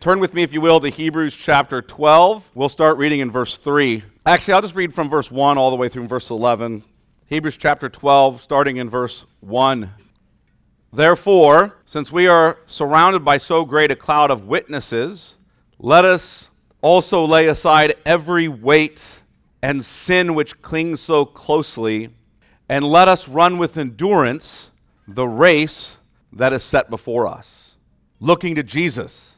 Turn with me, if you will, to Hebrews chapter 12. We'll start reading in verse 3. Actually, I'll just read from verse 1 all the way through verse 11. Hebrews chapter 12, starting in verse 1. Therefore, since we are surrounded by so great a cloud of witnesses, let us also lay aside every weight and sin which clings so closely, and let us run with endurance the race that is set before us, looking to Jesus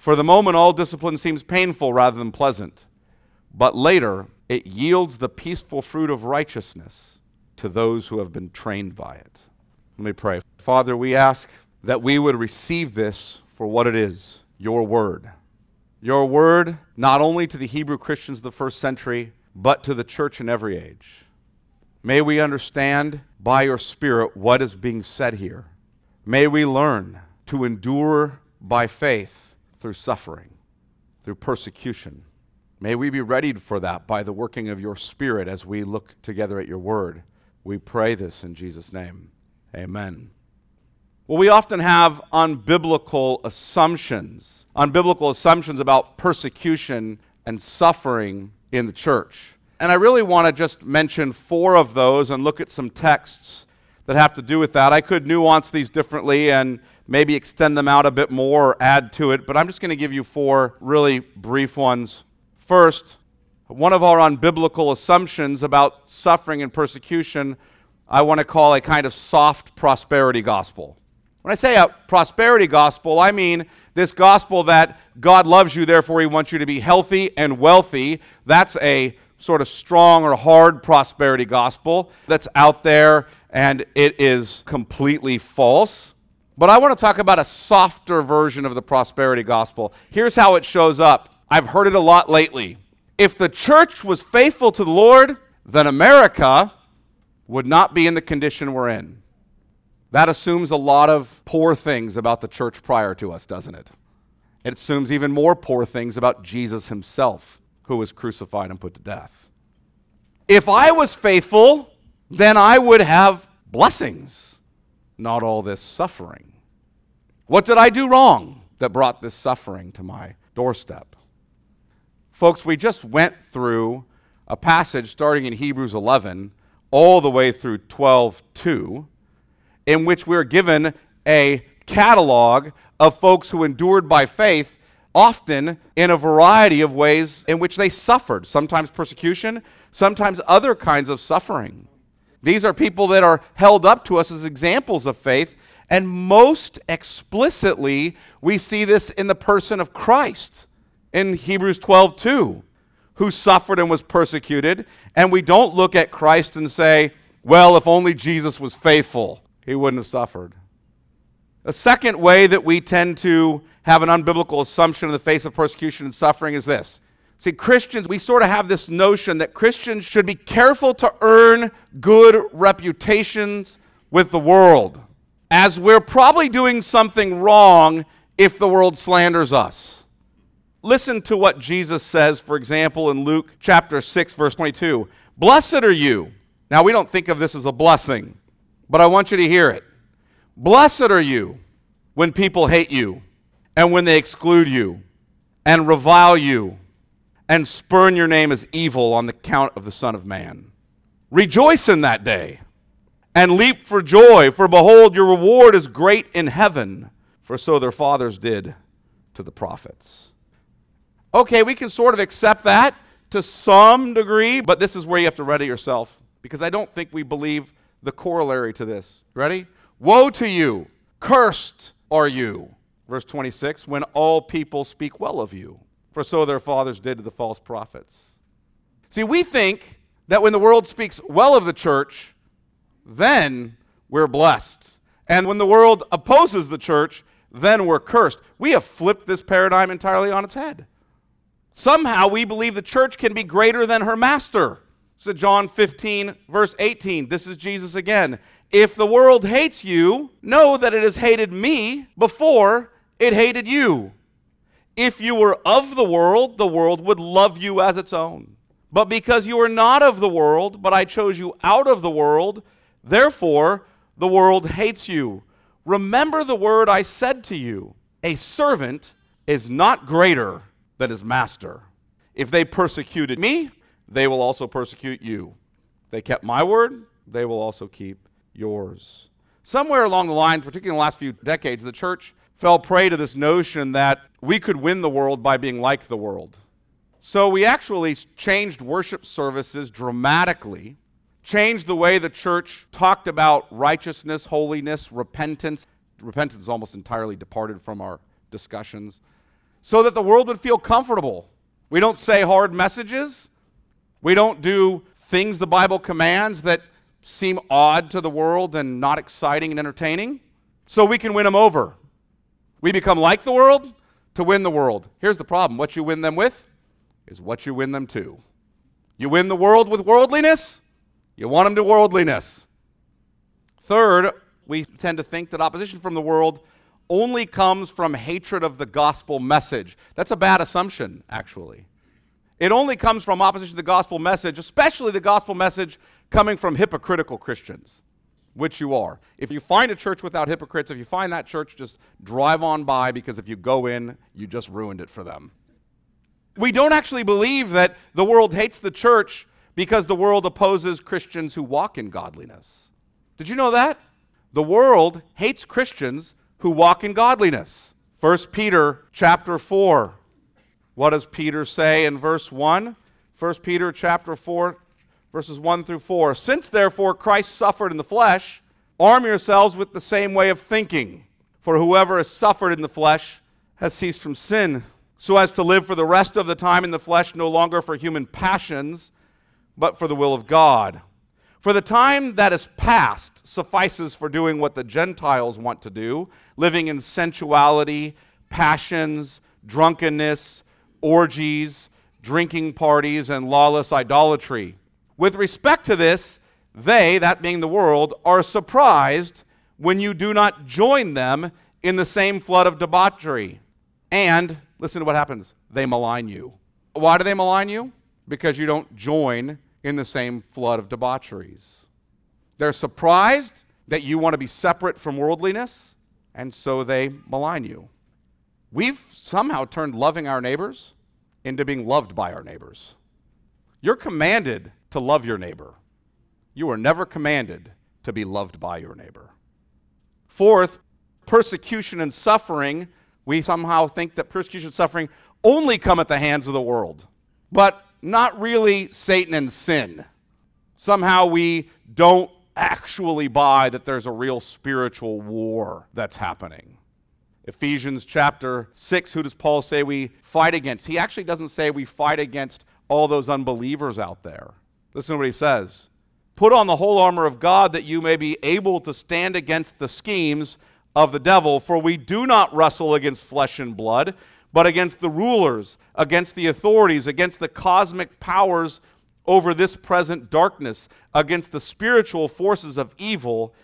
For the moment, all discipline seems painful rather than pleasant, but later it yields the peaceful fruit of righteousness to those who have been trained by it. Let me pray. Father, we ask that we would receive this for what it is your word. Your word, not only to the Hebrew Christians of the first century, but to the church in every age. May we understand by your Spirit what is being said here. May we learn to endure by faith through suffering, through persecution. May we be readied for that by the working of your Spirit as we look together at your word. We pray this in Jesus' name. Amen. Well, we often have unbiblical assumptions, unbiblical assumptions about persecution and suffering in the church. And I really want to just mention four of those and look at some texts that have to do with that. I could nuance these differently and maybe extend them out a bit more or add to it, but I'm just going to give you four really brief ones. First, one of our unbiblical assumptions about suffering and persecution, I want to call a kind of soft prosperity gospel. When I say a prosperity gospel, I mean this gospel that God loves you, therefore, He wants you to be healthy and wealthy. That's a sort of strong or hard prosperity gospel that's out there, and it is completely false. But I want to talk about a softer version of the prosperity gospel. Here's how it shows up. I've heard it a lot lately. If the church was faithful to the Lord, then America would not be in the condition we're in. That assumes a lot of poor things about the church prior to us, doesn't it? It assumes even more poor things about Jesus himself, who was crucified and put to death. If I was faithful, then I would have blessings, not all this suffering. What did I do wrong that brought this suffering to my doorstep? Folks, we just went through a passage starting in Hebrews 11 all the way through 12:2 in which we're given a catalog of folks who endured by faith often in a variety of ways in which they suffered, sometimes persecution, sometimes other kinds of suffering. These are people that are held up to us as examples of faith and most explicitly, we see this in the person of Christ in Hebrews 12 2, who suffered and was persecuted. And we don't look at Christ and say, well, if only Jesus was faithful, he wouldn't have suffered. A second way that we tend to have an unbiblical assumption in the face of persecution and suffering is this. See, Christians, we sort of have this notion that Christians should be careful to earn good reputations with the world as we're probably doing something wrong if the world slanders us. Listen to what Jesus says, for example, in Luke chapter 6, verse 22. Blessed are you. Now, we don't think of this as a blessing, but I want you to hear it. Blessed are you when people hate you, and when they exclude you, and revile you, and spurn your name as evil on the count of the Son of Man. Rejoice in that day, and leap for joy, for behold, your reward is great in heaven, for so their fathers did to the prophets. Okay, we can sort of accept that to some degree, but this is where you have to ready yourself because I don't think we believe the corollary to this. Ready? Woe to you! Cursed are you. Verse 26 when all people speak well of you, for so their fathers did to the false prophets. See, we think that when the world speaks well of the church, then we're blessed. And when the world opposes the church, then we're cursed. We have flipped this paradigm entirely on its head. Somehow we believe the church can be greater than her master. So, John 15, verse 18, this is Jesus again. If the world hates you, know that it has hated me before it hated you. If you were of the world, the world would love you as its own. But because you are not of the world, but I chose you out of the world, therefore the world hates you. Remember the word I said to you a servant is not greater than his master. If they persecuted me, they will also persecute you. If they kept my word, they will also keep yours. Somewhere along the line, particularly in the last few decades, the church fell prey to this notion that we could win the world by being like the world. So we actually changed worship services dramatically, changed the way the church talked about righteousness, holiness, repentance. Repentance is almost entirely departed from our discussions so that the world would feel comfortable. We don't say hard messages. We don't do things the Bible commands that seem odd to the world and not exciting and entertaining, so we can win them over. We become like the world to win the world. Here's the problem what you win them with is what you win them to. You win the world with worldliness, you want them to worldliness. Third, we tend to think that opposition from the world only comes from hatred of the gospel message. That's a bad assumption, actually. It only comes from opposition to the gospel message, especially the gospel message coming from hypocritical Christians, which you are. If you find a church without hypocrites, if you find that church, just drive on by because if you go in, you just ruined it for them. We don't actually believe that the world hates the church because the world opposes Christians who walk in godliness. Did you know that? The world hates Christians who walk in godliness. 1 Peter chapter 4. What does Peter say in verse 1? 1 Peter chapter 4 verses 1 through 4. Since therefore Christ suffered in the flesh, arm yourselves with the same way of thinking. For whoever has suffered in the flesh has ceased from sin, so as to live for the rest of the time in the flesh no longer for human passions, but for the will of God. For the time that is past suffices for doing what the Gentiles want to do, living in sensuality, passions, drunkenness, orgies, drinking parties, and lawless idolatry. With respect to this, they, that being the world, are surprised when you do not join them in the same flood of debauchery. And listen to what happens they malign you. Why do they malign you? Because you don't join in the same flood of debaucheries. They're surprised that you want to be separate from worldliness, and so they malign you. We've somehow turned loving our neighbors into being loved by our neighbors. You're commanded to love your neighbor. You are never commanded to be loved by your neighbor. Fourth, persecution and suffering. We somehow think that persecution and suffering only come at the hands of the world. But not really Satan and sin. Somehow we don't actually buy that there's a real spiritual war that's happening. Ephesians chapter 6, who does Paul say we fight against? He actually doesn't say we fight against all those unbelievers out there. Listen to what he says Put on the whole armor of God that you may be able to stand against the schemes of the devil, for we do not wrestle against flesh and blood but against the rulers, against the authorities, against the cosmic powers over this present darkness, against the spiritual forces of evil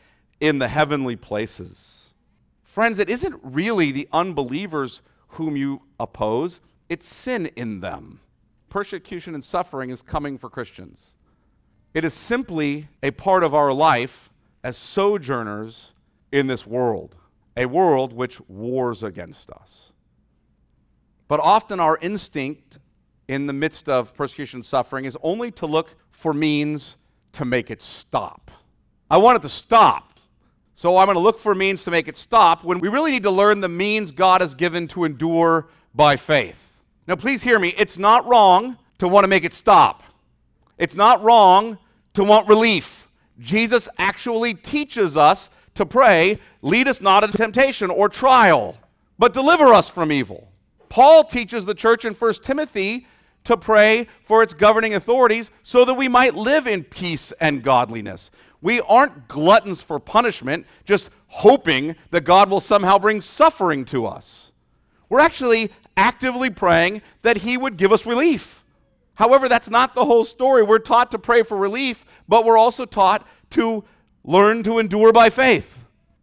in the heavenly places. Friends, it isn't really the unbelievers whom you oppose, it's sin in them. Persecution and suffering is coming for Christians. It is simply a part of our life as sojourners in this world, a world which wars against us. But often our instinct in the midst of persecution and suffering is only to look for means to make it stop. I want it to stop. So I'm going to look for means to make it stop when we really need to learn the means God has given to endure by faith. Now, please hear me. It's not wrong to want to make it stop, it's not wrong to want relief. Jesus actually teaches us to pray, lead us not into temptation or trial, but deliver us from evil. Paul teaches the church in 1 Timothy to pray for its governing authorities so that we might live in peace and godliness. We aren't gluttons for punishment, just hoping that God will somehow bring suffering to us. We're actually actively praying that He would give us relief. However, that's not the whole story. We're taught to pray for relief, but we're also taught to learn to endure by faith.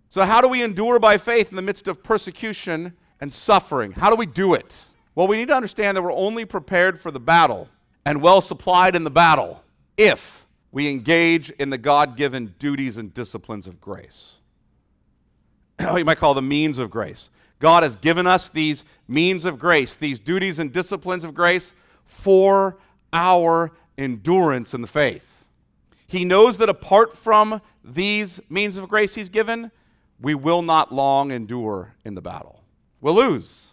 So, how do we endure by faith in the midst of persecution and suffering? How do we do it? Well, we need to understand that we're only prepared for the battle and well supplied in the battle if we engage in the God given duties and disciplines of grace. you might call the means of grace. God has given us these means of grace, these duties and disciplines of grace for our endurance in the faith. He knows that apart from these means of grace He's given, we will not long endure in the battle. We'll lose.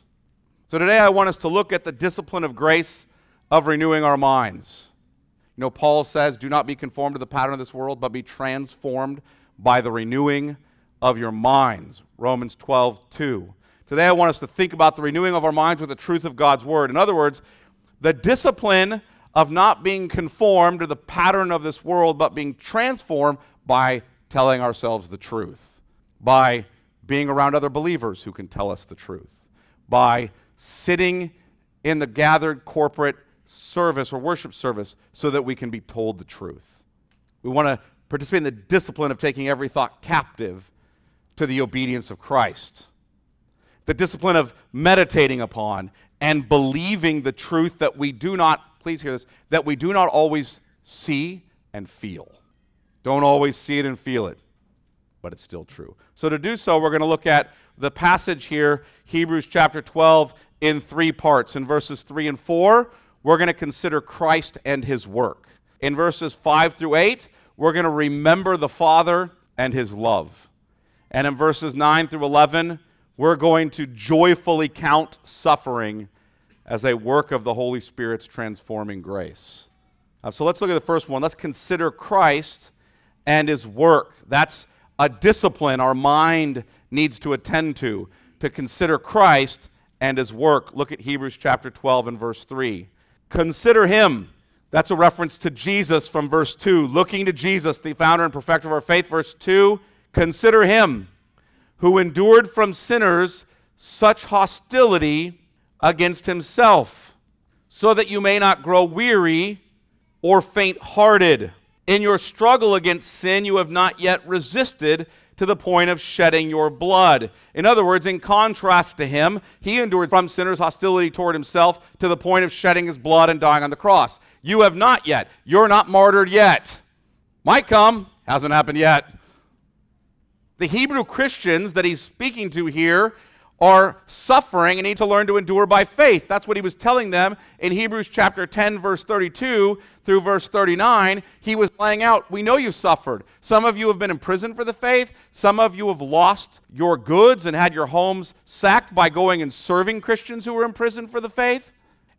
So today I want us to look at the discipline of grace of renewing our minds. You know, Paul says, Do not be conformed to the pattern of this world, but be transformed by the renewing of your minds. Romans 12, 2. Today I want us to think about the renewing of our minds with the truth of God's word. In other words, the discipline of not being conformed to the pattern of this world, but being transformed by telling ourselves the truth, by being around other believers who can tell us the truth, by sitting in the gathered corporate service or worship service so that we can be told the truth. We want to participate in the discipline of taking every thought captive to the obedience of Christ. The discipline of meditating upon and believing the truth that we do not, please hear this, that we do not always see and feel. Don't always see it and feel it, but it's still true. So, to do so, we're going to look at the passage here, Hebrews chapter 12, in three parts. In verses 3 and 4, we're going to consider Christ and his work. In verses 5 through 8, we're going to remember the Father and his love. And in verses 9 through 11, we're going to joyfully count suffering as a work of the Holy Spirit's transforming grace. Uh, so let's look at the first one. Let's consider Christ and his work. That's a discipline our mind needs to attend to, to consider Christ and his work. Look at Hebrews chapter 12 and verse 3. Consider him. That's a reference to Jesus from verse 2. Looking to Jesus, the founder and perfecter of our faith. Verse 2 Consider him who endured from sinners such hostility against himself, so that you may not grow weary or faint hearted. In your struggle against sin, you have not yet resisted to the point of shedding your blood. In other words, in contrast to him, he endured from sinners hostility toward himself to the point of shedding his blood and dying on the cross. You have not yet. You're not martyred yet. Might come, hasn't happened yet. The Hebrew Christians that he's speaking to here are suffering and need to learn to endure by faith. That's what he was telling them in Hebrews chapter 10, verse 32 through verse 39. He was laying out, We know you've suffered. Some of you have been imprisoned for the faith. Some of you have lost your goods and had your homes sacked by going and serving Christians who were imprisoned for the faith.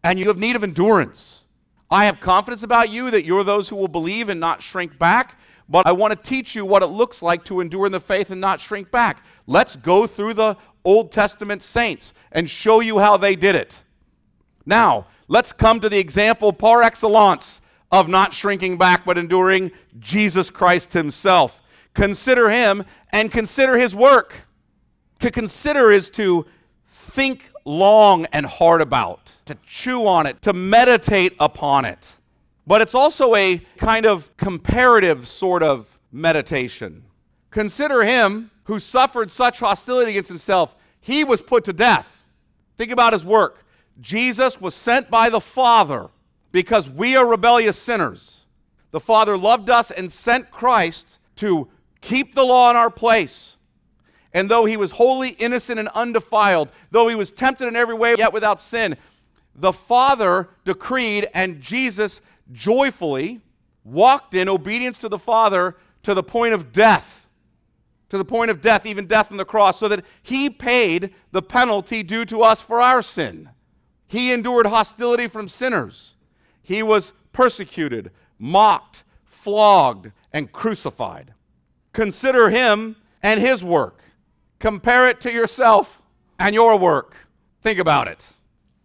And you have need of endurance. I have confidence about you that you're those who will believe and not shrink back. But I want to teach you what it looks like to endure in the faith and not shrink back. Let's go through the Old Testament saints and show you how they did it. Now, let's come to the example par excellence of not shrinking back but enduring Jesus Christ Himself. Consider Him and consider His work. To consider is to think long and hard about, to chew on it, to meditate upon it. But it's also a kind of comparative sort of meditation. Consider Him who suffered such hostility against himself, he was put to death. Think about his work. Jesus was sent by the Father because we are rebellious sinners. The Father loved us and sent Christ to keep the law in our place. And though he was wholly innocent and undefiled, though he was tempted in every way, yet without sin, the Father decreed, and Jesus joyfully walked in obedience to the Father to the point of death, to the point of death, even death on the cross, so that he paid the penalty due to us for our sin. He endured hostility from sinners. He was persecuted, mocked, flogged, and crucified. Consider him and his work. Compare it to yourself and your work. Think about it.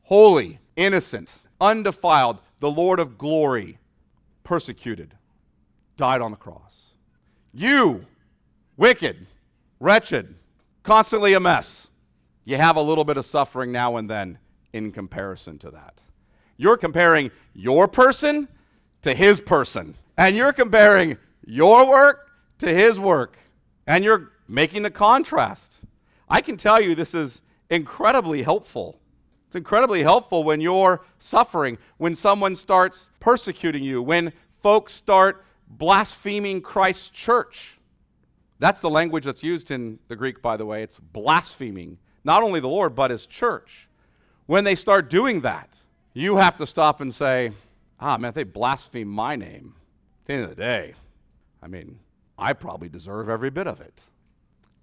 Holy, innocent, undefiled, the Lord of glory, persecuted, died on the cross. You, wicked, wretched, constantly a mess, you have a little bit of suffering now and then in comparison to that. You're comparing your person to his person, and you're comparing your work to his work, and you're making the contrast. I can tell you this is incredibly helpful. It's incredibly helpful when you're suffering, when someone starts persecuting you, when folks start blaspheming Christ's church. That's the language that's used in the Greek, by the way. It's blaspheming not only the Lord, but his church. When they start doing that, you have to stop and say, ah, man, they blaspheme my name, at the end of the day, I mean, I probably deserve every bit of it.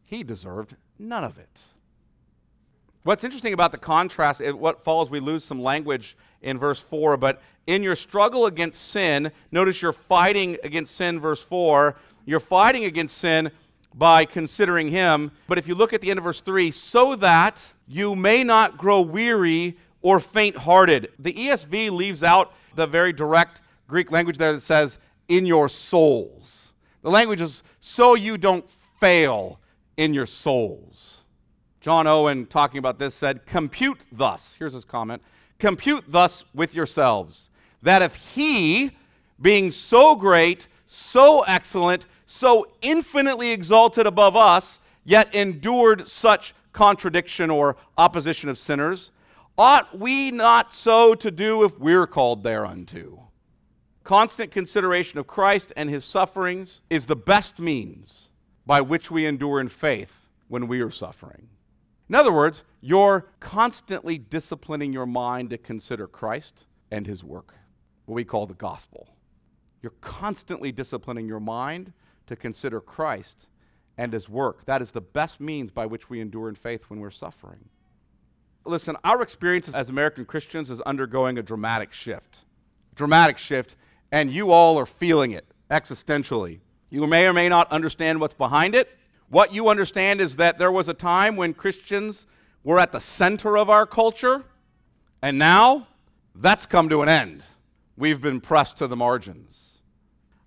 He deserved none of it. What's interesting about the contrast, it, what follows, we lose some language in verse 4, but in your struggle against sin, notice you're fighting against sin, verse 4. You're fighting against sin by considering him. But if you look at the end of verse 3, so that you may not grow weary or faint hearted. The ESV leaves out the very direct Greek language there that says, in your souls. The language is so you don't fail in your souls. John Owen, talking about this, said, Compute thus. Here's his comment Compute thus with yourselves, that if he, being so great, so excellent, so infinitely exalted above us, yet endured such contradiction or opposition of sinners, ought we not so to do if we're called thereunto? Constant consideration of Christ and his sufferings is the best means by which we endure in faith when we are suffering. In other words, you're constantly disciplining your mind to consider Christ and his work, what we call the gospel. You're constantly disciplining your mind to consider Christ and his work. That is the best means by which we endure in faith when we're suffering. Listen, our experience as American Christians is undergoing a dramatic shift. Dramatic shift, and you all are feeling it existentially. You may or may not understand what's behind it. What you understand is that there was a time when Christians were at the center of our culture, and now that's come to an end. We've been pressed to the margins.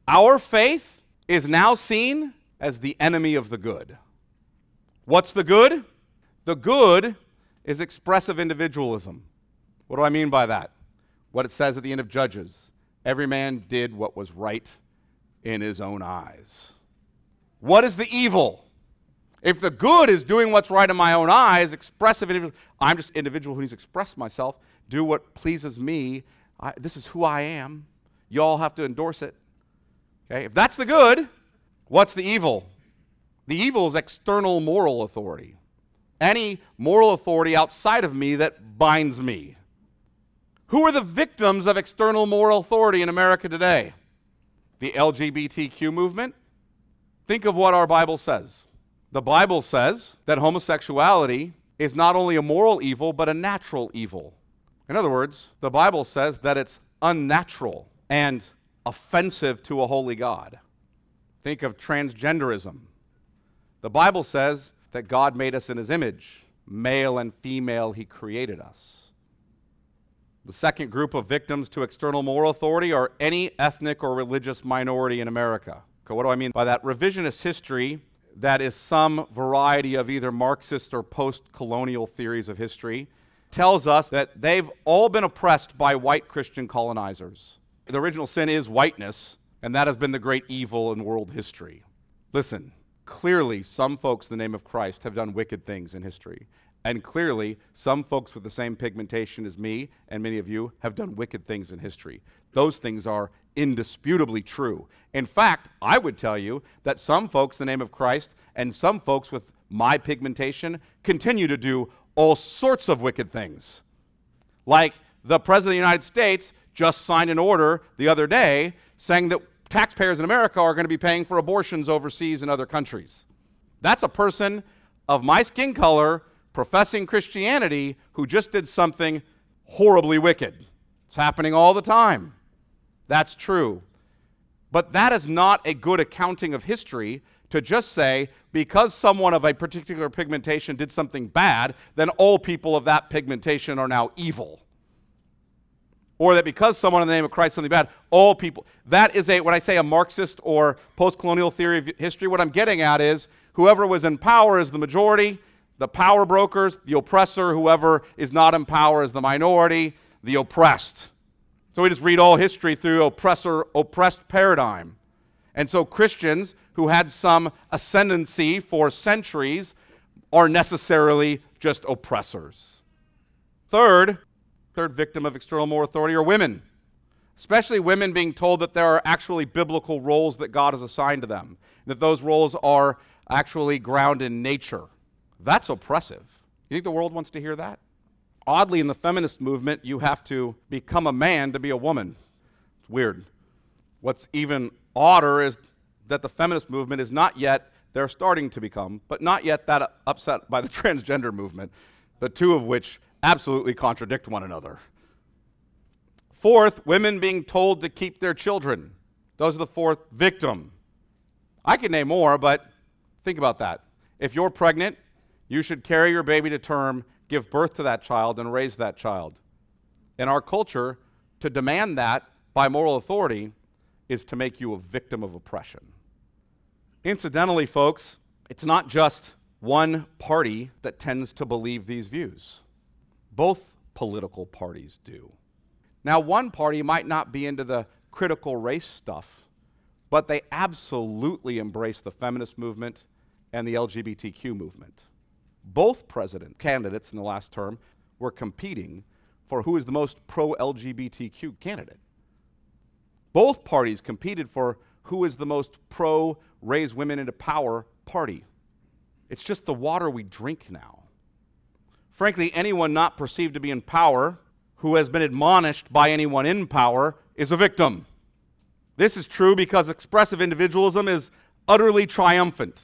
Our faith is now seen as the enemy of the good. What's the good? The good is expressive individualism. What do I mean by that? What it says at the end of Judges every man did what was right in his own eyes. What is the evil? If the good is doing what's right in my own eyes, expressive individual, I'm just an individual who needs to express myself, do what pleases me. I, this is who I am. You all have to endorse it. Okay? If that's the good, what's the evil? The evil is external moral authority. Any moral authority outside of me that binds me. Who are the victims of external moral authority in America today? The LGBTQ movement? Think of what our Bible says. The Bible says that homosexuality is not only a moral evil, but a natural evil. In other words, the Bible says that it's unnatural and offensive to a holy God. Think of transgenderism. The Bible says that God made us in his image, male and female, he created us. The second group of victims to external moral authority are any ethnic or religious minority in America. Okay, what do I mean by that? Revisionist history that is some variety of either Marxist or post colonial theories of history tells us that they've all been oppressed by white Christian colonizers. The original sin is whiteness, and that has been the great evil in world history. Listen, clearly, some folks in the name of Christ have done wicked things in history, And clearly, some folks with the same pigmentation as me and many of you have done wicked things in history. Those things are indisputably true. In fact, I would tell you that some folks the name of Christ and some folks with my pigmentation continue to do all sorts of wicked things. Like the President of the United States just signed an order the other day saying that taxpayers in America are going to be paying for abortions overseas in other countries. That's a person of my skin color professing Christianity who just did something horribly wicked. It's happening all the time. That's true. But that is not a good accounting of history to just say because someone of a particular pigmentation did something bad, then all people of that pigmentation are now evil. Or that because someone in the name of Christ did something bad, all people. That is a, when I say a Marxist or post colonial theory of history, what I'm getting at is whoever was in power is the majority, the power brokers, the oppressor, whoever is not in power is the minority, the oppressed. So we just read all history through oppressor oppressed paradigm. And so Christians who had some ascendancy for centuries are necessarily just oppressors. Third, third victim of external moral authority are women, especially women being told that there are actually biblical roles that God has assigned to them, that those roles are actually ground in nature. That's oppressive. You think the world wants to hear that? Oddly, in the feminist movement, you have to become a man to be a woman. It's weird. What's even odder is that the feminist movement is not yet, they're starting to become, but not yet that upset by the transgender movement, the two of which absolutely contradict one another. Fourth, women being told to keep their children. Those are the fourth victim. I could name more, but think about that. If you're pregnant you should carry your baby to term, give birth to that child, and raise that child. In our culture, to demand that by moral authority is to make you a victim of oppression. Incidentally, folks, it's not just one party that tends to believe these views. Both political parties do. Now, one party might not be into the critical race stuff, but they absolutely embrace the feminist movement and the LGBTQ movement both president candidates in the last term were competing for who is the most pro LGBTQ candidate. Both parties competed for who is the most pro raise women into power party. It's just the water we drink now. Frankly, anyone not perceived to be in power who has been admonished by anyone in power is a victim. This is true because expressive individualism is utterly triumphant.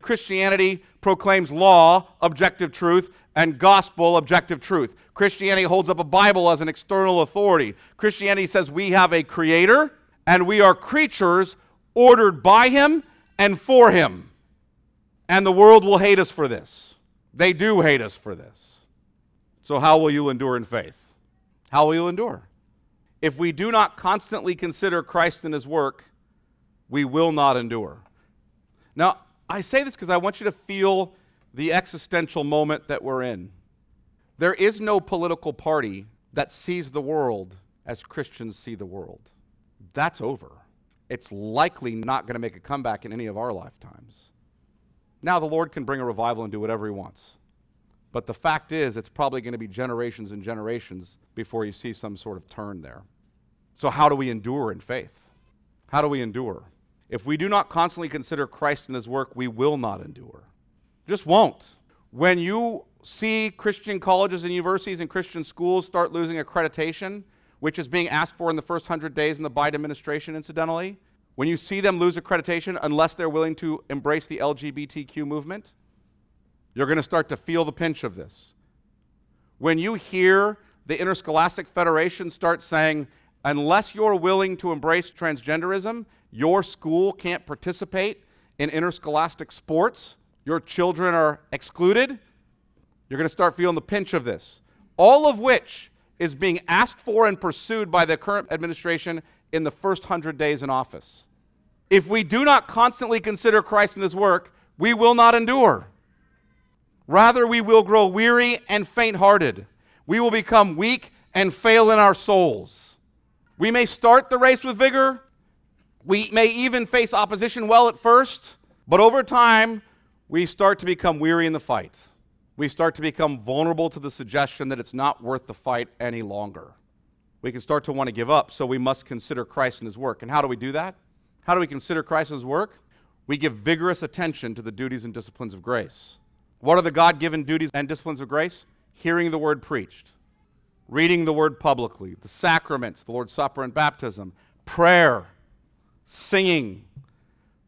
Christianity proclaims law, objective truth, and gospel, objective truth. Christianity holds up a Bible as an external authority. Christianity says we have a creator and we are creatures ordered by him and for him. And the world will hate us for this. They do hate us for this. So, how will you endure in faith? How will you endure? If we do not constantly consider Christ and his work, we will not endure. Now, I say this because I want you to feel the existential moment that we're in. There is no political party that sees the world as Christians see the world. That's over. It's likely not going to make a comeback in any of our lifetimes. Now, the Lord can bring a revival and do whatever He wants. But the fact is, it's probably going to be generations and generations before you see some sort of turn there. So, how do we endure in faith? How do we endure? If we do not constantly consider Christ and his work, we will not endure. Just won't. When you see Christian colleges and universities and Christian schools start losing accreditation, which is being asked for in the first 100 days in the Biden administration, incidentally, when you see them lose accreditation unless they're willing to embrace the LGBTQ movement, you're going to start to feel the pinch of this. When you hear the Interscholastic Federation start saying, unless you're willing to embrace transgenderism, your school can't participate in interscholastic sports, your children are excluded, you're going to start feeling the pinch of this. All of which is being asked for and pursued by the current administration in the first hundred days in office. If we do not constantly consider Christ and his work, we will not endure. Rather, we will grow weary and faint hearted. We will become weak and fail in our souls. We may start the race with vigor, we may even face opposition well at first, but over time, we start to become weary in the fight. we start to become vulnerable to the suggestion that it's not worth the fight any longer. We can start to want to give up, so we must consider Christ and his work. And how do we do that? How do we consider Christ and his work? We give vigorous attention to the duties and disciplines of grace. What are the God given duties and disciplines of grace? Hearing the word preached, reading the word publicly, the sacraments, the Lord's Supper and baptism, prayer, singing,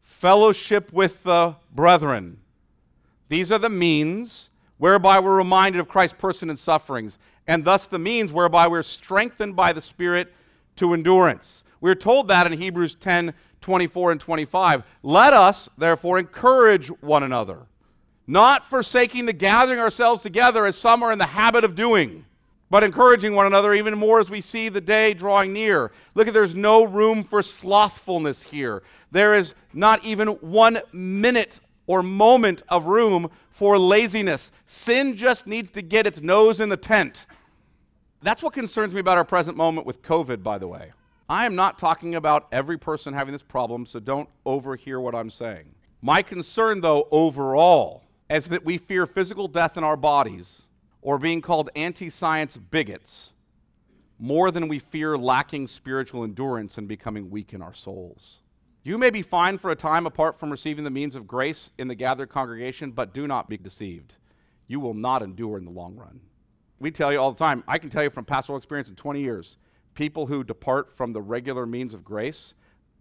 fellowship with the brethren. These are the means whereby we're reminded of Christ's person and sufferings, and thus the means whereby we're strengthened by the Spirit to endurance. We're told that in Hebrews 10 24 and 25. Let us, therefore, encourage one another, not forsaking the gathering ourselves together as some are in the habit of doing, but encouraging one another even more as we see the day drawing near. Look at there's no room for slothfulness here. There is not even one minute or moment of room for laziness. Sin just needs to get its nose in the tent. That's what concerns me about our present moment with COVID, by the way. I am not talking about every person having this problem, so don't overhear what I'm saying. My concern, though, overall, is that we fear physical death in our bodies or being called anti science bigots more than we fear lacking spiritual endurance and becoming weak in our souls. You may be fine for a time apart from receiving the means of grace in the gathered congregation, but do not be deceived. You will not endure in the long run. We tell you all the time, I can tell you from pastoral experience in 20 years, people who depart from the regular means of grace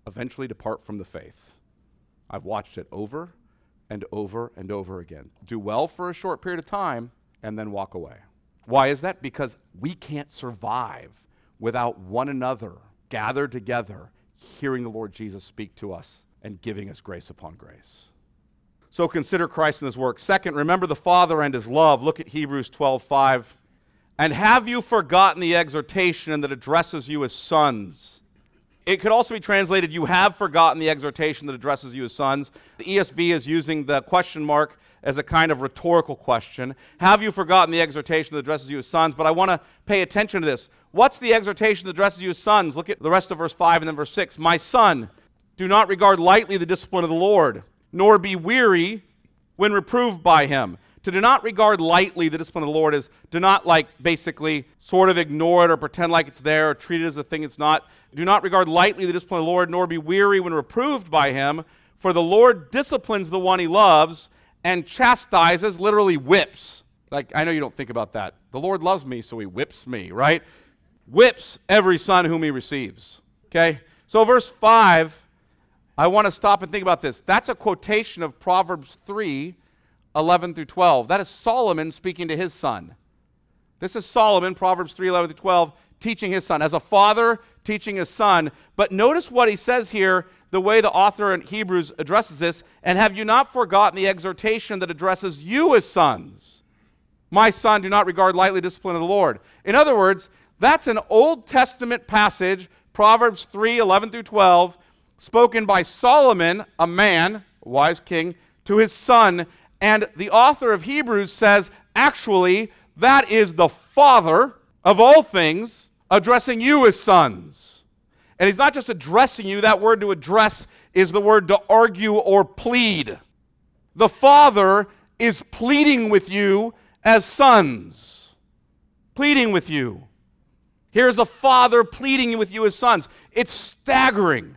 eventually depart from the faith. I've watched it over and over and over again. Do well for a short period of time and then walk away. Why is that? Because we can't survive without one another gathered together, hearing the Lord Jesus speak to us and giving us grace upon grace. So consider Christ and his work. Second, remember the Father and his love. Look at Hebrews 12 5. And have you forgotten the exhortation that addresses you as sons? It could also be translated, You have forgotten the exhortation that addresses you as sons. The ESV is using the question mark as a kind of rhetorical question. Have you forgotten the exhortation that addresses you as sons? But I want to pay attention to this. What's the exhortation that addresses you as sons? Look at the rest of verse 5 and then verse 6. My son, do not regard lightly the discipline of the Lord, nor be weary when reproved by him to do not regard lightly the discipline of the Lord is do not like basically sort of ignore it or pretend like it's there or treat it as a thing it's not. Do not regard lightly the discipline of the Lord, nor be weary when reproved by him, for the Lord disciplines the one he loves and chastises, literally whips. Like I know you don't think about that. The Lord loves me, so he whips me, right? Whips every son whom he receives. Okay? So verse 5 I want to stop and think about this. That's a quotation of Proverbs 3 11 through 12. That is Solomon speaking to his son. This is Solomon, Proverbs 3 11 through 12, teaching his son, as a father teaching his son. But notice what he says here, the way the author in Hebrews addresses this. And have you not forgotten the exhortation that addresses you as sons? My son, do not regard lightly discipline of the Lord. In other words, that's an Old Testament passage, Proverbs 3 11 through 12, spoken by Solomon, a man, a wise king, to his son and the author of Hebrews says, actually, that is the Father of all things addressing you as sons. And he's not just addressing you, that word to address is the word to argue or plead. The Father is pleading with you as sons. Pleading with you. Here's a Father pleading with you as sons. It's staggering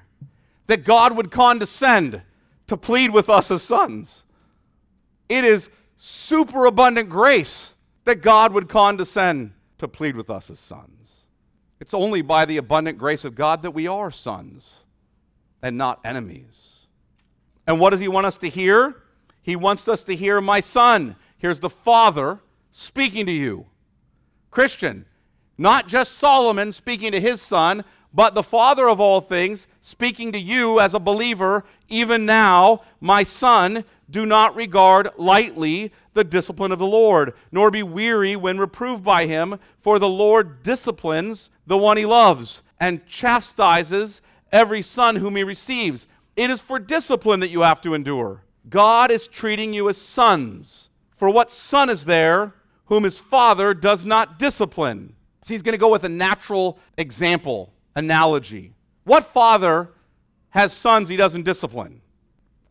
that God would condescend to plead with us as sons. It is superabundant grace that God would condescend to plead with us as sons. It's only by the abundant grace of God that we are sons and not enemies. And what does He want us to hear? He wants us to hear, My son. Here's the Father speaking to you. Christian, not just Solomon speaking to his son, but the Father of all things speaking to you as a believer, even now, my son, do not regard lightly the discipline of the Lord, nor be weary when reproved by him, for the Lord disciplines the one he loves and chastises every son whom he receives. It is for discipline that you have to endure. God is treating you as sons. For what son is there whom his father does not discipline? So he's going to go with a natural example, analogy. What father has sons he doesn't discipline?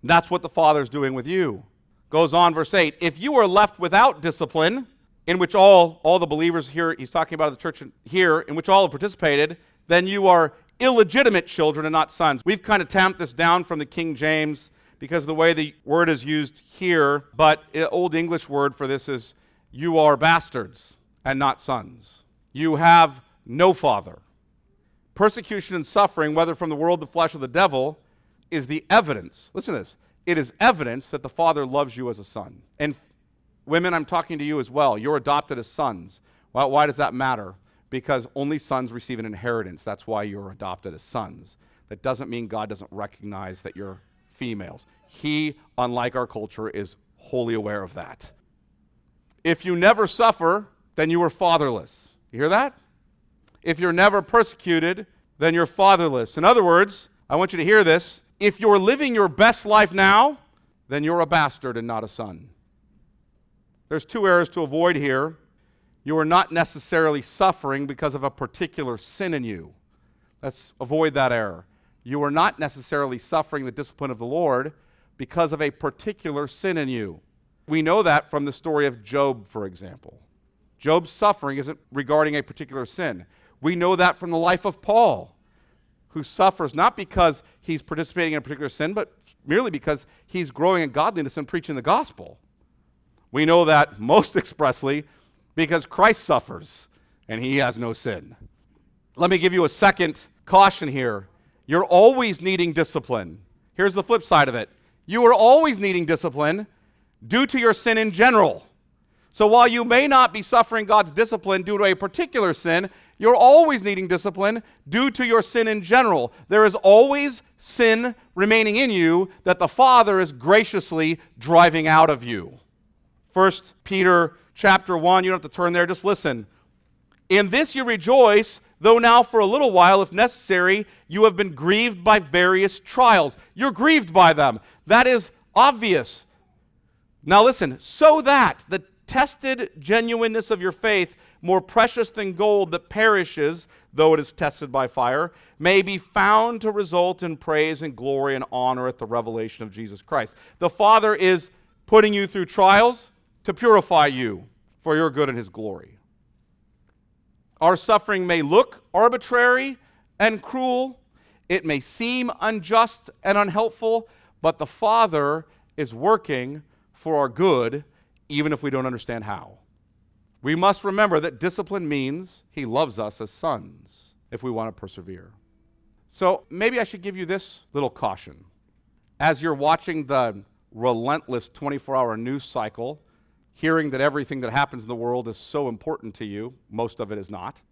That's what the Father's doing with you. Goes on, verse 8 If you are left without discipline, in which all, all the believers here, he's talking about the church here, in which all have participated, then you are illegitimate children and not sons. We've kind of tamped this down from the King James because the way the word is used here, but old English word for this is you are bastards and not sons. You have no father. Persecution and suffering, whether from the world, the flesh, or the devil, is the evidence. Listen to this. It is evidence that the Father loves you as a son. And women, I'm talking to you as well. You're adopted as sons. Why does that matter? Because only sons receive an inheritance. That's why you're adopted as sons. That doesn't mean God doesn't recognize that you're females. He, unlike our culture, is wholly aware of that. If you never suffer, then you are fatherless. You hear that? If you're never persecuted, then you're fatherless. In other words, I want you to hear this. If you're living your best life now, then you're a bastard and not a son. There's two errors to avoid here. You are not necessarily suffering because of a particular sin in you. Let's avoid that error. You are not necessarily suffering the discipline of the Lord because of a particular sin in you. We know that from the story of Job, for example. Job's suffering isn't regarding a particular sin. We know that from the life of Paul, who suffers not because he's participating in a particular sin, but merely because he's growing in godliness and preaching the gospel. We know that most expressly because Christ suffers and he has no sin. Let me give you a second caution here. You're always needing discipline. Here's the flip side of it you are always needing discipline due to your sin in general. So while you may not be suffering God's discipline due to a particular sin, you're always needing discipline due to your sin in general. There is always sin remaining in you that the Father is graciously driving out of you. First Peter chapter 1, you don't have to turn there, just listen. In this you rejoice, though now for a little while, if necessary, you have been grieved by various trials. You're grieved by them. That is obvious. Now listen, so that the tested genuineness of your faith, more precious than gold that perishes, though it is tested by fire, may be found to result in praise and glory and honor at the revelation of Jesus Christ. The Father is putting you through trials to purify you for your good and His glory. Our suffering may look arbitrary and cruel, it may seem unjust and unhelpful, but the Father is working for our good even if we don't understand how. We must remember that discipline means he loves us as sons if we want to persevere. So maybe I should give you this little caution. As you're watching the relentless 24 hour news cycle, hearing that everything that happens in the world is so important to you, most of it is not,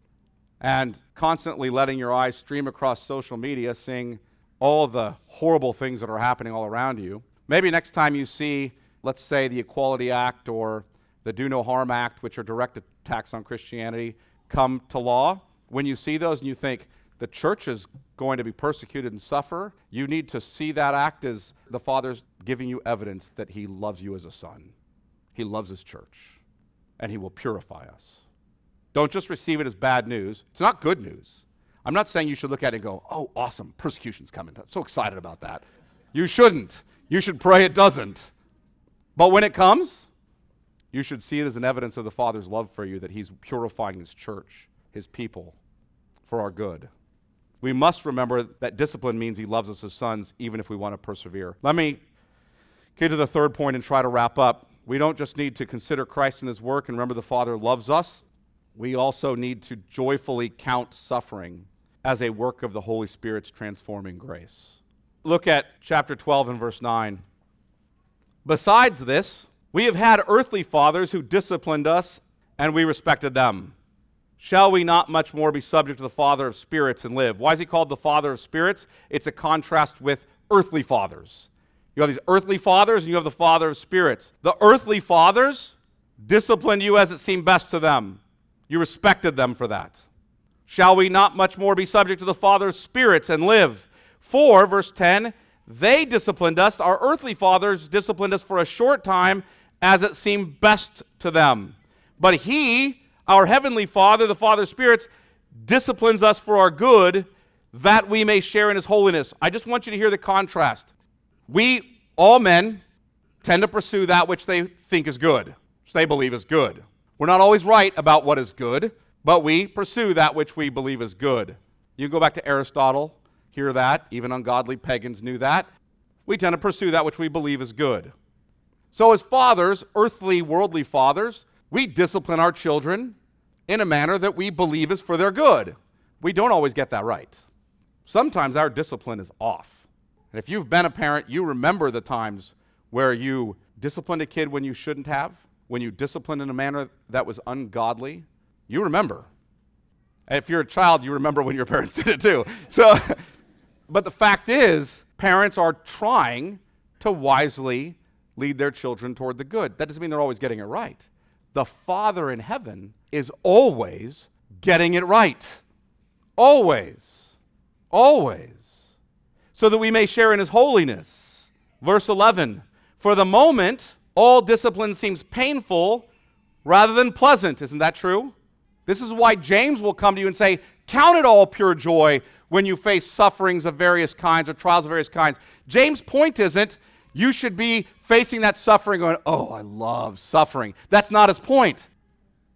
and constantly letting your eyes stream across social media, seeing all the horrible things that are happening all around you, maybe next time you see let's say, the Equality Act or the Do No Harm Act, which are direct attacks on Christianity, come to law, when you see those and you think the church is going to be persecuted and suffer, you need to see that act as the Father's giving you evidence that He loves you as a son. He loves His church, and He will purify us. Don't just receive it as bad news. It's not good news. I'm not saying you should look at it and go, oh, awesome, persecution's coming. I'm so excited about that. You shouldn't. You should pray it doesn't. But when it comes, you should see it as an evidence of the Father's love for you that He's purifying His church, His people, for our good. We must remember that discipline means He loves us as sons, even if we want to persevere. Let me get to the third point and try to wrap up. We don't just need to consider Christ and His work and remember the Father loves us. We also need to joyfully count suffering as a work of the Holy Spirit's transforming grace. Look at chapter 12 and verse 9. Besides this, we have had earthly fathers who disciplined us, and we respected them. Shall we not much more be subject to the Father of spirits and live? Why is he called the Father of spirits? It's a contrast with earthly fathers. You have these earthly fathers, and you have the Father of spirits. The earthly fathers disciplined you as it seemed best to them. You respected them for that. Shall we not much more be subject to the Father of spirits and live? For, verse 10, they disciplined us, our earthly fathers disciplined us for a short time as it seemed best to them. But He, our heavenly Father, the Father spirits, disciplines us for our good that we may share in His holiness. I just want you to hear the contrast. We, all men, tend to pursue that which they think is good, which they believe is good. We're not always right about what is good, but we pursue that which we believe is good. You can go back to Aristotle, hear that. Even ungodly pagans knew that. We tend to pursue that which we believe is good. So, as fathers, earthly, worldly fathers, we discipline our children in a manner that we believe is for their good. We don't always get that right. Sometimes our discipline is off. And if you've been a parent, you remember the times where you disciplined a kid when you shouldn't have, when you disciplined in a manner that was ungodly. You remember. And if you're a child, you remember when your parents did it too. So, but the fact is, parents are trying to wisely lead their children toward the good. That doesn't mean they're always getting it right. The Father in heaven is always getting it right. Always. Always. So that we may share in his holiness. Verse 11 For the moment, all discipline seems painful rather than pleasant. Isn't that true? This is why James will come to you and say, Count it all pure joy when you face sufferings of various kinds or trials of various kinds. James' point isn't you should be facing that suffering going, Oh, I love suffering. That's not his point.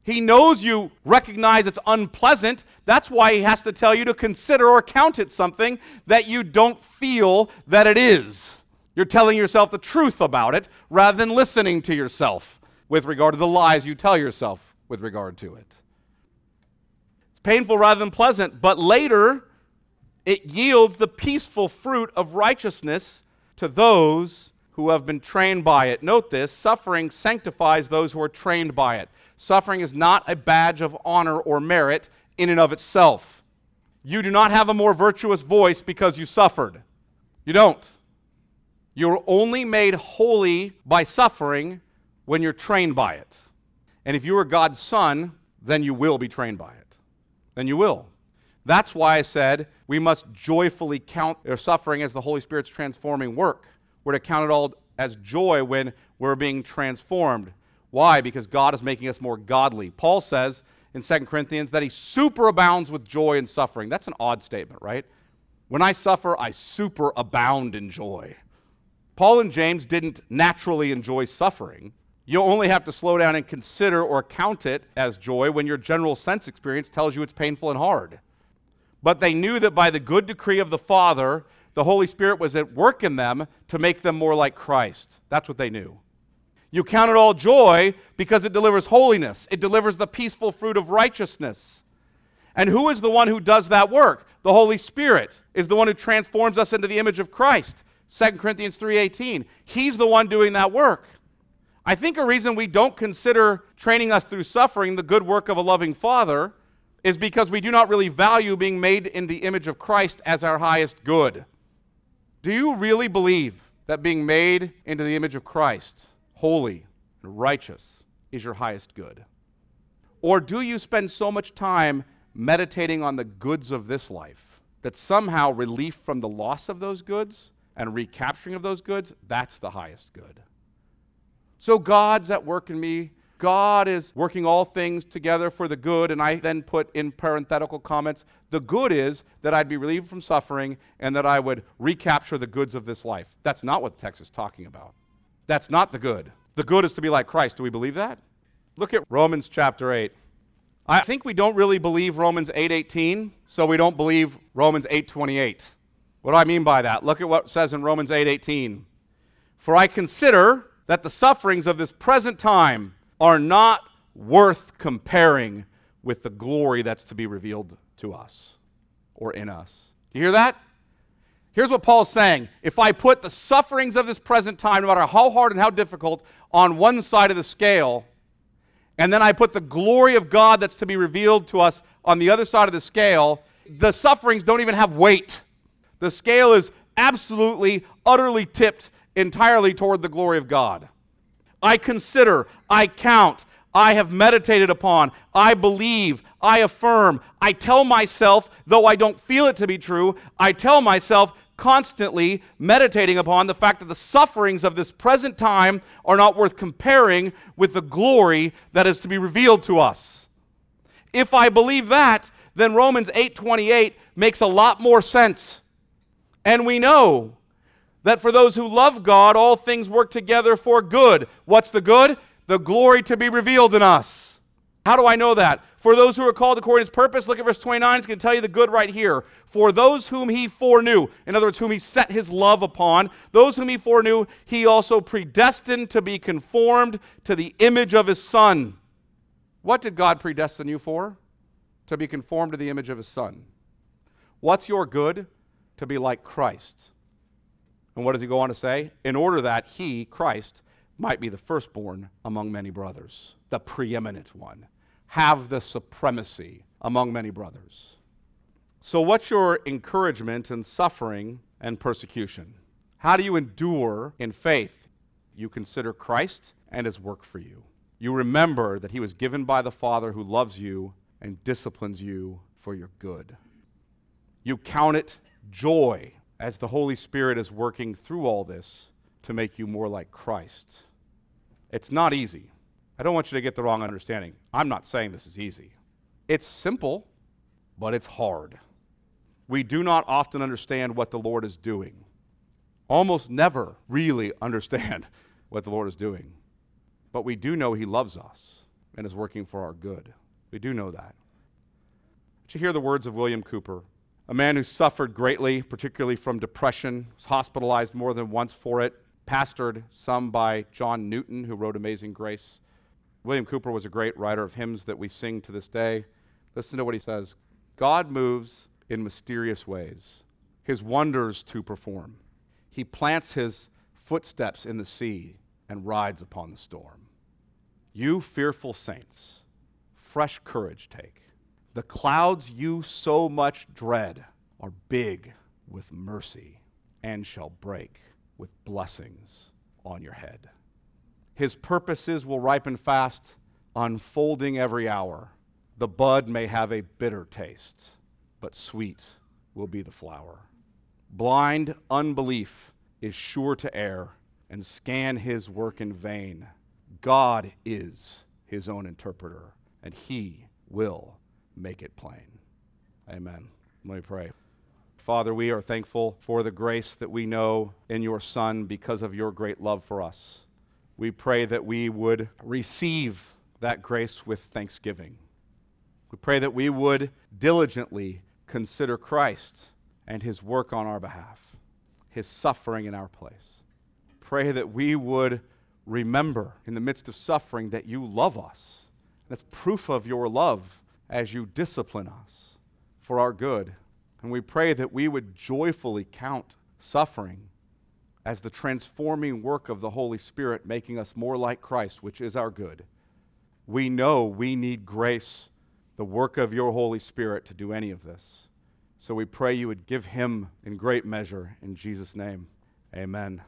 He knows you recognize it's unpleasant. That's why he has to tell you to consider or count it something that you don't feel that it is. You're telling yourself the truth about it rather than listening to yourself with regard to the lies you tell yourself with regard to it. It's painful rather than pleasant, but later it yields the peaceful fruit of righteousness to those who have been trained by it. Note this suffering sanctifies those who are trained by it. Suffering is not a badge of honor or merit in and of itself. You do not have a more virtuous voice because you suffered. You don't. You're only made holy by suffering when you're trained by it. And if you are God's son, then you will be trained by it. Then you will. That's why I said we must joyfully count our suffering as the Holy Spirit's transforming work. We're to count it all as joy when we're being transformed. Why? Because God is making us more godly. Paul says in 2 Corinthians that he superabounds with joy in suffering. That's an odd statement, right? When I suffer, I superabound in joy. Paul and James didn't naturally enjoy suffering. You only have to slow down and consider or count it as joy when your general sense experience tells you it's painful and hard. But they knew that by the good decree of the Father, the Holy Spirit was at work in them to make them more like Christ. That's what they knew. You count it all joy because it delivers holiness, it delivers the peaceful fruit of righteousness. And who is the one who does that work? The Holy Spirit is the one who transforms us into the image of Christ. 2 Corinthians 3:18. He's the one doing that work. I think a reason we don't consider training us through suffering the good work of a loving father is because we do not really value being made in the image of Christ as our highest good. Do you really believe that being made into the image of Christ holy and righteous is your highest good? Or do you spend so much time meditating on the goods of this life that somehow relief from the loss of those goods and recapturing of those goods, that's the highest good? So God's at work in me. God is working all things together for the good. And I then put in parenthetical comments the good is that I'd be relieved from suffering and that I would recapture the goods of this life. That's not what the text is talking about. That's not the good. The good is to be like Christ. Do we believe that? Look at Romans chapter 8. I think we don't really believe Romans 8:18, so we don't believe Romans 8:28. What do I mean by that? Look at what says in Romans 8:18. For I consider that the sufferings of this present time are not worth comparing with the glory that's to be revealed to us or in us. You hear that? Here's what Paul's saying. If I put the sufferings of this present time, no matter how hard and how difficult, on one side of the scale, and then I put the glory of God that's to be revealed to us on the other side of the scale, the sufferings don't even have weight. The scale is absolutely, utterly tipped entirely toward the glory of God. I consider, I count, I have meditated upon, I believe, I affirm, I tell myself, though I don't feel it to be true, I tell myself constantly meditating upon the fact that the sufferings of this present time are not worth comparing with the glory that is to be revealed to us. If I believe that, then Romans 8:28 makes a lot more sense. And we know that for those who love God, all things work together for good. What's the good? The glory to be revealed in us. How do I know that? For those who are called according to his purpose, look at verse 29. It's going to tell you the good right here. For those whom he foreknew, in other words, whom he set his love upon, those whom he foreknew, he also predestined to be conformed to the image of his son. What did God predestine you for? To be conformed to the image of his son. What's your good? To be like Christ. And what does he go on to say? In order that he, Christ, might be the firstborn among many brothers, the preeminent one, have the supremacy among many brothers. So, what's your encouragement in suffering and persecution? How do you endure in faith? You consider Christ and his work for you. You remember that he was given by the Father who loves you and disciplines you for your good. You count it joy as the Holy Spirit is working through all this to make you more like Christ. It's not easy. I don't want you to get the wrong understanding. I'm not saying this is easy. It's simple, but it's hard. We do not often understand what the Lord is doing. Almost never really understand what the Lord is doing. But we do know He loves us and is working for our good. We do know that. Did you hear the words of William Cowper? A man who suffered greatly, particularly from depression, was hospitalized more than once for it, pastored some by John Newton, who wrote Amazing Grace. William Cowper was a great writer of hymns that we sing to this day. Listen to what he says God moves in mysterious ways, his wonders to perform. He plants his footsteps in the sea and rides upon the storm. You fearful saints, fresh courage take. The clouds you so much dread are big with mercy and shall break with blessings on your head. His purposes will ripen fast, unfolding every hour. The bud may have a bitter taste, but sweet will be the flower. Blind unbelief is sure to err and scan his work in vain. God is his own interpreter, and he will make it plain. Amen. Let me pray. Father, we are thankful for the grace that we know in your Son because of your great love for us. We pray that we would receive that grace with thanksgiving. We pray that we would diligently consider Christ and his work on our behalf, his suffering in our place. Pray that we would remember in the midst of suffering that you love us. That's proof of your love as you discipline us for our good. And we pray that we would joyfully count suffering as the transforming work of the Holy Spirit, making us more like Christ, which is our good. We know we need grace, the work of your Holy Spirit, to do any of this. So we pray you would give him in great measure. In Jesus' name, amen.